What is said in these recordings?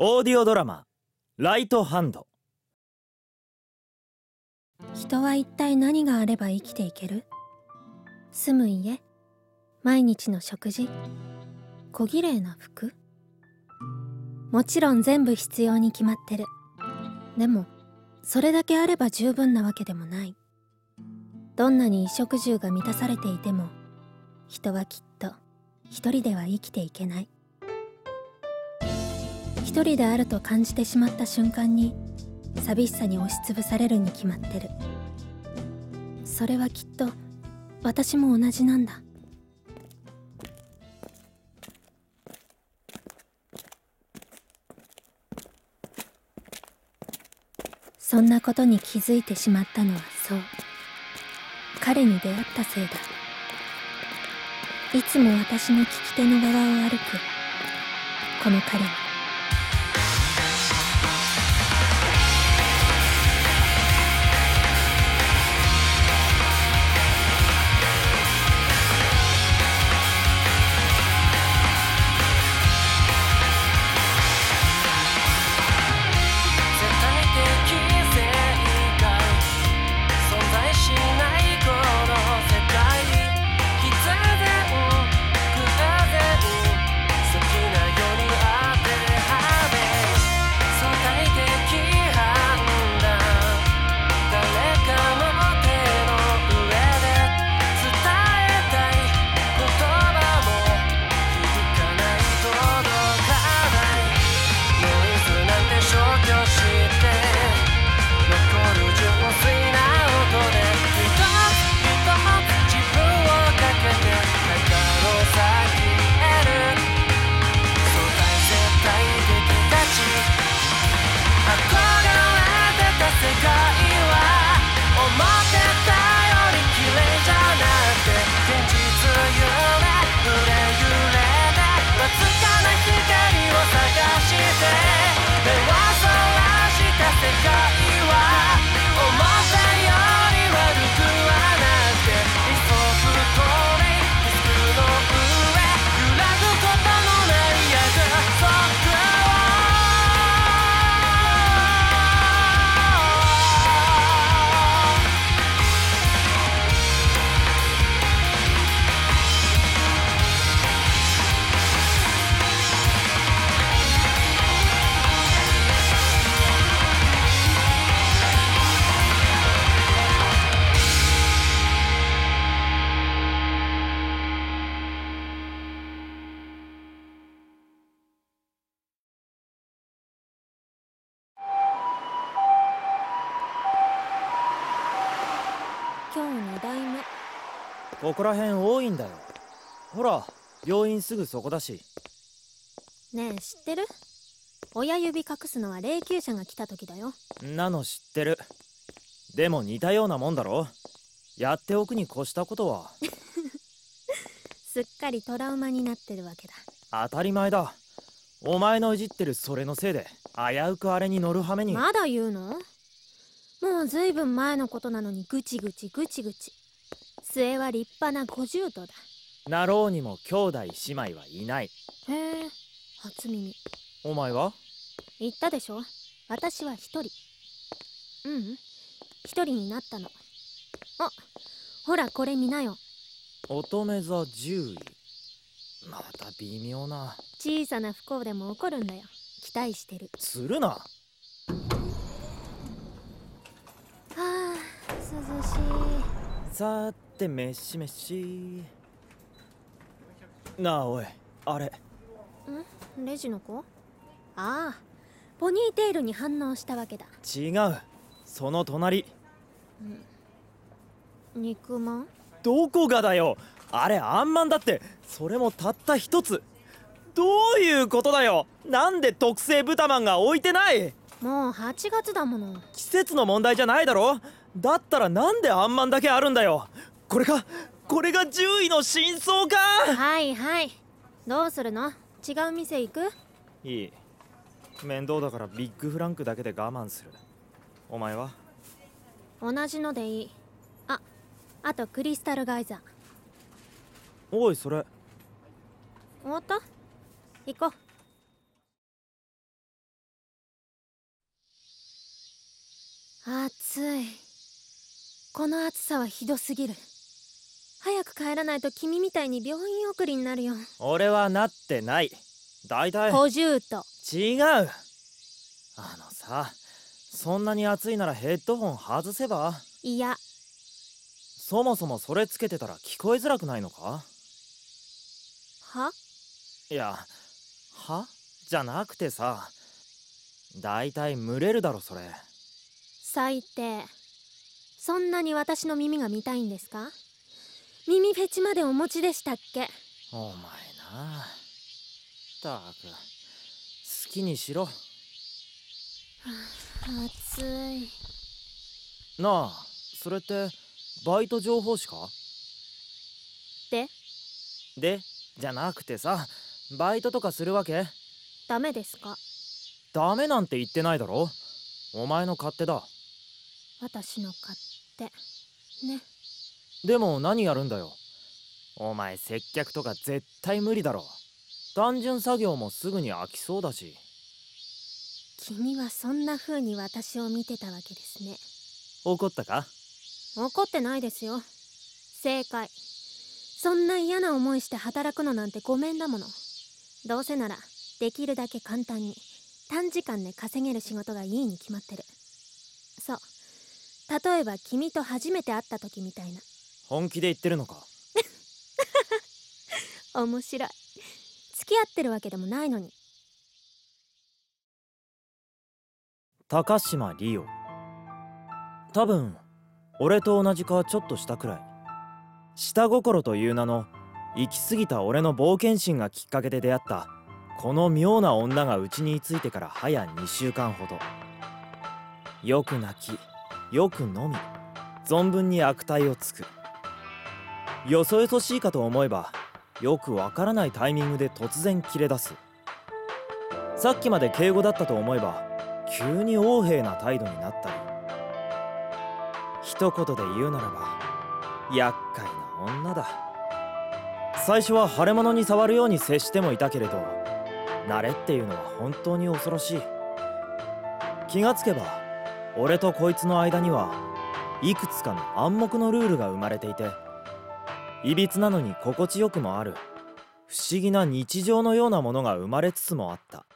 オーディオドラマ「ライトハンド。人は一体何があれば生きていける？住む家？毎日の食事？小綺麗な服？もちろん全部必要に決まってる。でもそれだけあれば十分なわけでもない。どんなに衣食住が満たされていても人はきっと一人では生きていけない。一人であると感じてしまった瞬間に寂しさに押しつぶされるに決まってる。それはきっと私も同じなんだ。そんなことに気づいてしまったのはそう。彼に出会ったせいだ。いつも私の利き手の側を歩くこの彼は。ここら辺多いんだよ。ほら病院すぐそこだし。ねえ知ってる？親指隠すのは霊柩車が来た時だよ。なの知ってる。でも似たようなもんだろ。やっておくに越したことは。すっかりトラウマになってるわけだ。当たり前だ。お前のいじってるそれのせいで危うくあれに乗る羽目に。まだ言うの？もうずいぶん前のことなのにぐちぐちぐちぐち末は立派な五十度だ。なろうにも兄弟姉妹はいない。へえ初耳。お前は？言ったでしょ？私は一人。ううん。一人になったの。あほらこれ見なよ。乙女座獣医。また微妙な。小さな不幸でも起こるんだよ。期待してる。するな。はあ涼しいさーて飯飯。なあおい。あれ。ん？レジの子？ああ。ポニーテールに反応したわけだ。違う。その隣。肉まん？どこがだよ。あれあんまんだって。それもたった一つ。どういうことだよ。なんで特製豚まんが置いてない？もう8月だもの。季節の問題じゃないだろだったらなんであんまんだけあるんだよ。これかこれが獣医の真相か。はいはい。どうするの？違う店行く？いい。面倒だからビッグフランクだけで我慢する。お前は？同じのでいい。ああとクリスタルガイザー。おいそれ。終わった？行こう。暑い。この暑さはひどすぎる。早く帰らないと君みたいに病院送りになるよ。俺はなってない。だいたい小獣と。違う。あのさそんなに暑いならヘッドホン外せば？いや。そもそもそれつけてたら聞こえづらくないのか？は？いやは？じゃなくてさだいたい蒸れるだろそれ。最低そんなに私の耳が見たいんですか？耳フェチまでお持ちでしたっけ？お前な。ったく好きにしろ。暑い。なあそれってバイト情報誌か？で？で？じゃなくてさバイトとかするわけ？ダメですか？ダメなんて言ってないだろ？お前の勝手だ。私の勝手ね。でも何やるんだよ。お前接客とか絶対無理だろ。単純作業もすぐに飽きそうだし。君はそんな風に私を見てたわけですね。怒ったか？怒ってないですよ。正解。そんな嫌な思いして働くのなんてごめんだもの。どうせならできるだけ簡単に短時間で稼げる仕事がいいに決まってる。そう例えば君と初めて会った時みたいな。本気で言ってるのか？面白い。付き合ってるわけでもないのに。高島リオ多分俺と同じかちょっとしたくらい。下心という名の行き過ぎた俺の冒険心がきっかけで出会ったこの妙な女がうちに居ついてから早2週間ほど。よく泣きよく飲み存分に悪態をつく。よそよそしいかと思えばよくわからないタイミングで突然切れ出す。さっきまで敬語だったと思えば急に横柄な態度になったり。一言で言うならば厄介な女だ。最初は腫れ物に触るように接してもいたけれど慣れっていうのは本当に恐ろしい。気がつけば俺とこいつの間にはいくつかの暗黙のルールが生まれていていびつなのに心地よくもある不思議な日常のようなものが生まれつつもあった。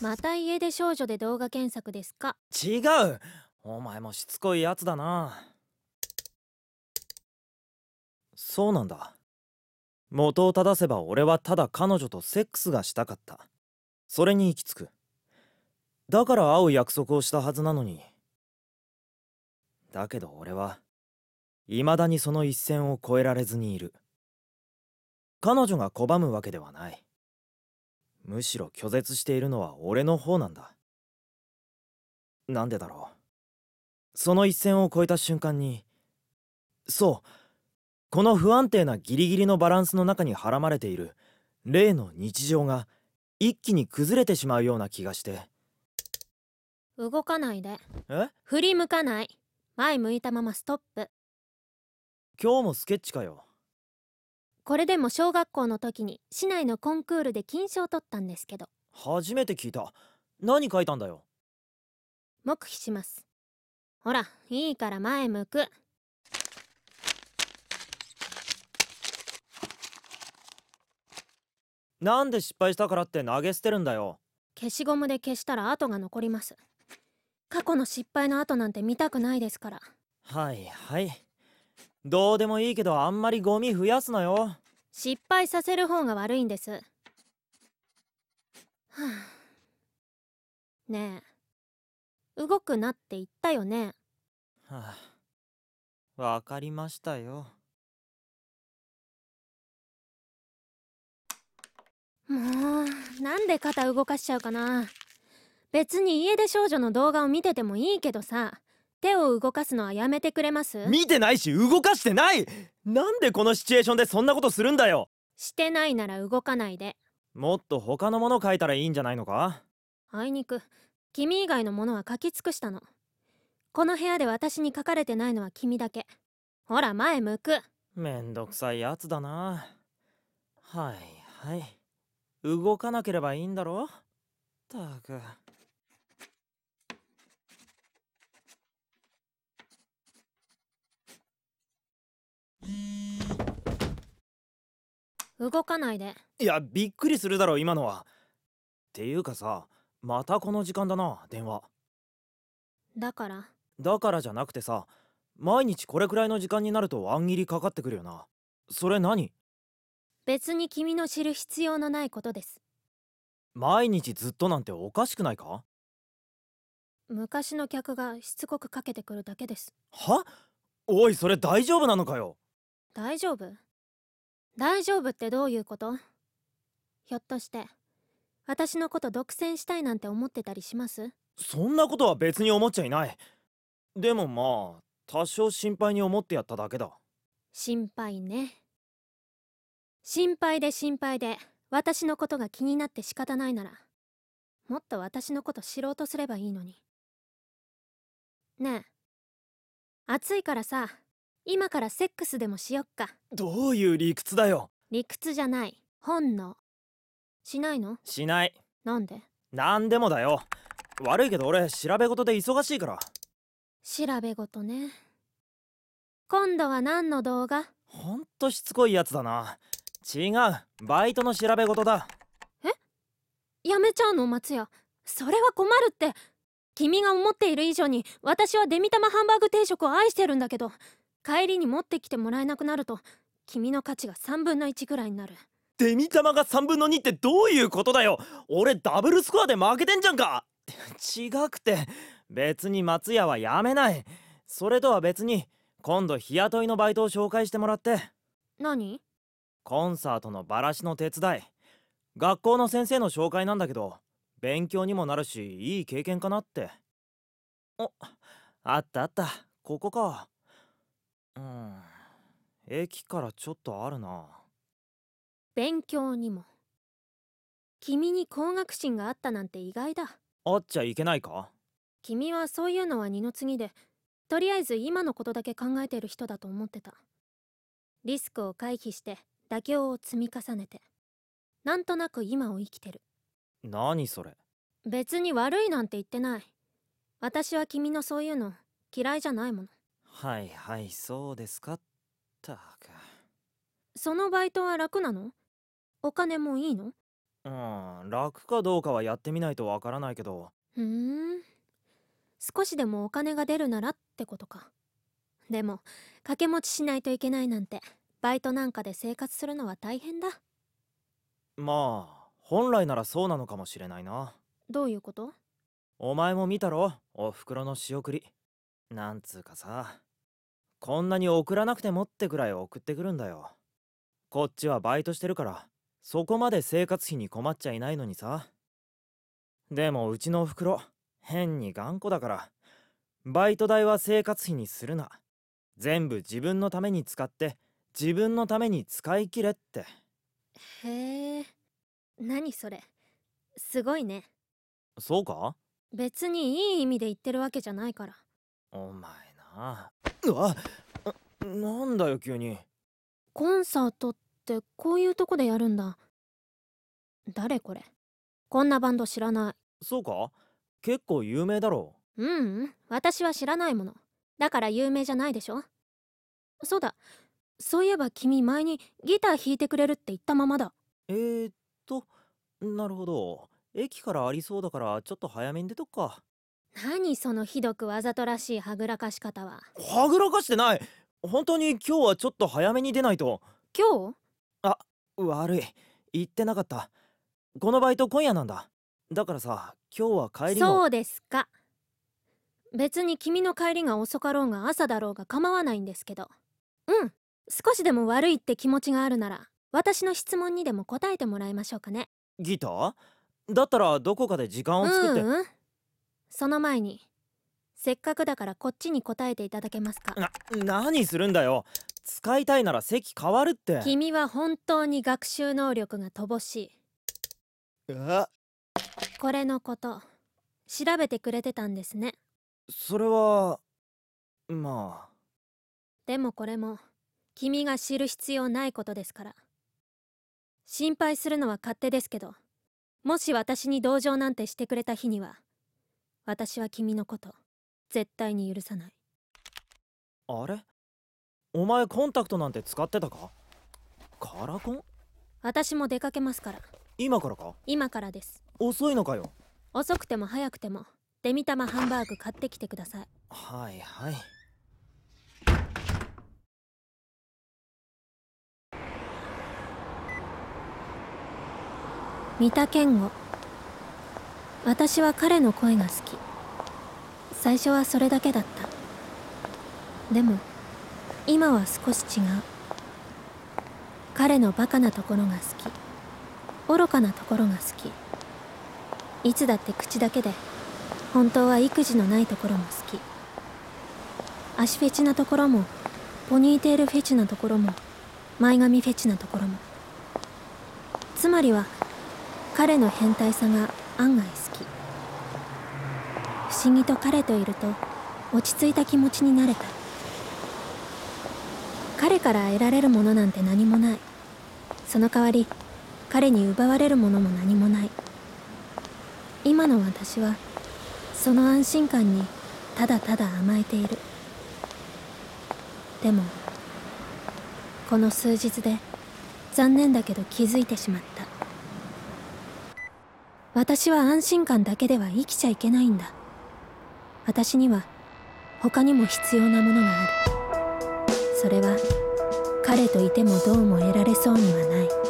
また家出少女で動画検索ですか？違う！お前もしつこいやつだな。そうなんだ。元を正せば俺はただ彼女とセックスがしたかったそれに行き着く。だから会う約束をしたはずなのに。だけど俺は未だにその一線を越えられずにいる。彼女が拒むわけではない。むしろ拒絶しているのは俺の方なんだ。なんでだろう。その一線を越えた瞬間にそうこの不安定なギリギリのバランスの中にはらまれている例の日常が一気に崩れてしまうような気がして。動かないで。え？振り向かない。前向いたままストップ。今日もスケッチかよ。これでも小学校の時に市内のコンクールで金賞を取ったんですけど。初めて聞いた。何書いたんだよ。黙秘します。ほらいいから前向くなんで失敗したからって投げ捨てるんだよ。消しゴムで消したら跡が残ります。過去の失敗の跡なんて見たくないですから。はいはい。どうでもいいけどあんまりゴミ増やすなよ。失敗させる方が悪いんです。は あねえ。動くなって言ったよね。はあ。わかりましたよもうなんで肩動かしちゃうかな。別に家出少女の動画を見ててもいいけどさ手を動かすのはやめてくれます？見てないし動かしてない！なんでこのシチュエーションでそんなことするんだよ！してないなら動かないで。もっと他のもの書いたらいいんじゃないのか？あいにく君以外のものは書き尽くしたの。この部屋で私に書かれてないのは君だけ。ほら前向く。めんどくさいやつだな。はいはい動かなければいいんだろ？ったく。動かないで。いやびっくりするだろ今のは。っていうかさまたこの時間だな電話。だから？だからじゃなくてさ毎日これくらいの時間になるとワン切りかかってくるよな。それ何？別に君の知る必要のないことです。毎日ずっとなんておかしくないか？昔の客がしつこくかけてくるだけです。は？おいそれ大丈夫なのかよ？大丈夫？大丈夫ってどういうこと？ひょっとして私のこと独占したいなんて思ってたりします？そんなことは別に思っちゃいない。でもまあ多少心配に思ってやっただけだ。心配ね心配で心配で私のことが気になって仕方ないならもっと私のこと知ろうとすればいいのに。ねえ。暑いからさ今からセックスでもしよっか。どういう理屈だよ。理屈じゃない。本能。しないの？しない。なんで？なんでもだよ。悪いけど俺調べ事で忙しいから。調べ事ね。今度は何の動画？ほんとしつこいやつだな違う。バイトの調べ事だ。やめちゃうの？松屋それは困るって。君が思っている以上に私はデミ玉ハンバーグ定食を愛してるんだけど帰りに持ってきてもらえなくなると君の価値が3分の1ぐらいになる。デミ玉が3分の2ってどういうことだよ。俺ダブルスコアで負けてんじゃんか。違くて別に松屋はやめない。それとは別に今度日雇いのバイトを紹介してもらって。何？コンサートのバラシの手伝い。学校の先生の紹介なんだけど勉強にもなるしいい経験かなって。おあったあった。ここか。うん。駅からちょっとあるな。勉強にも。君に工学心があったなんて意外だ。あっちゃいけないか？君はそういうのは二の次でとりあえず今のことだけ考えてる人だと思ってた。リスクを回避して妥協を積み重ねて。なんとなく今を生きてる。何それ。別に悪いなんて言ってない。私は君のそういうの嫌いじゃないもの。はいはいそうですか。ったく。そのバイトは楽なの？お金もいいの？うん楽かどうかはやってみないとわからないけど。ふーん。少しでもお金が出るならってことか。でも掛け持ちしないといけないなんてバイトなんかで生活するのは大変だ。まあ本来ならそうなのかもしれないな。どういうこと？お前も見たろ？おふくろの仕送り。なんつうかさ。こんなに送らなくてもってくらい送ってくるんだよ。こっちはバイトしてるからそこまで生活費に困っちゃいないのにさ。でもうちのおふくろ変に頑固だからバイト代は生活費にするな。全部自分のために使って自分のために使い切れって。へえ。何それ。すごいね。そうか？別にいい意味で言ってるわけじゃないから。お前な。うわななんだよ急に。コンサートってこういうとこでやるんだ。誰これ。こんなバンド知らない。そうか？結構有名だろ。ううん。私は知らないもの。だから有名じゃないでしょ。そうだそういえば君前にギター弾いてくれるって言ったままだ。えー、っとなるほど。駅からありそうだからちょっと早めに出とくか。何そのひどくわざとらしいはぐらかし方は。はぐらかしてない。本当に今日はちょっと早めに出ないと。今日？悪い。言ってなかった。このバイト今夜なんだ。だからさ今日は帰りも。そうですか。別に君の帰りが遅かろうが朝だろうが構わないんですけど。うん少しでも悪いって気持ちがあるなら私の質問にでも答えてもらいましょうかね。ギター？だったらどこかで時間を作って。うん、うん、その前にせっかくだからこっちに答えていただけますか。な何するんだよ。使いたいなら席変わるって。君は本当に学習能力が乏しい。あこれのこと調べてくれてたんですね。それはまあ。でもこれも君が知る必要ないことですから。心配するのは勝手ですけどもし私に同情なんてしてくれた日には私は君のこと絶対に許さない。あれ？お前コンタクトなんて使ってたか？カラコン？私も出かけますから。今からか？今からです。遅いのかよ？遅くても早くてもデミタマハンバーグ買ってきてください。はいはい三田健吾。私は彼の声が好き。最初はそれだけだった。でも今は少し違う。彼のバカなところが好き。愚かなところが好き。いつだって口だけで本当は育児のないところも好き。足フェチなところもポニーテールフェチなところも前髪フェチなところも。つまりは彼の変態さが案外好き。不思議と彼といると落ち着いた気持ちになれた。彼から得られるものなんて何もない。その代わり彼に奪われるものも何もない。今の私はその安心感にただただ甘えている。でもこの数日で残念だけど気づいてしまった。私は安心感だけでは生きちゃいけないんだ。私には他にも必要なものがある。それは彼といてもどうも得られそうにはない。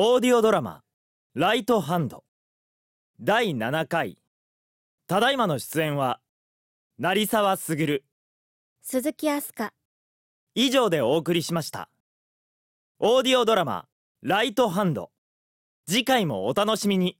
オーディオドラマ「ライトハンド」第7回。ただいまの出演は成沢卓鈴木飛鳥以上でお送りしました。オーディオドラマ「ライトハンド」次回もお楽しみに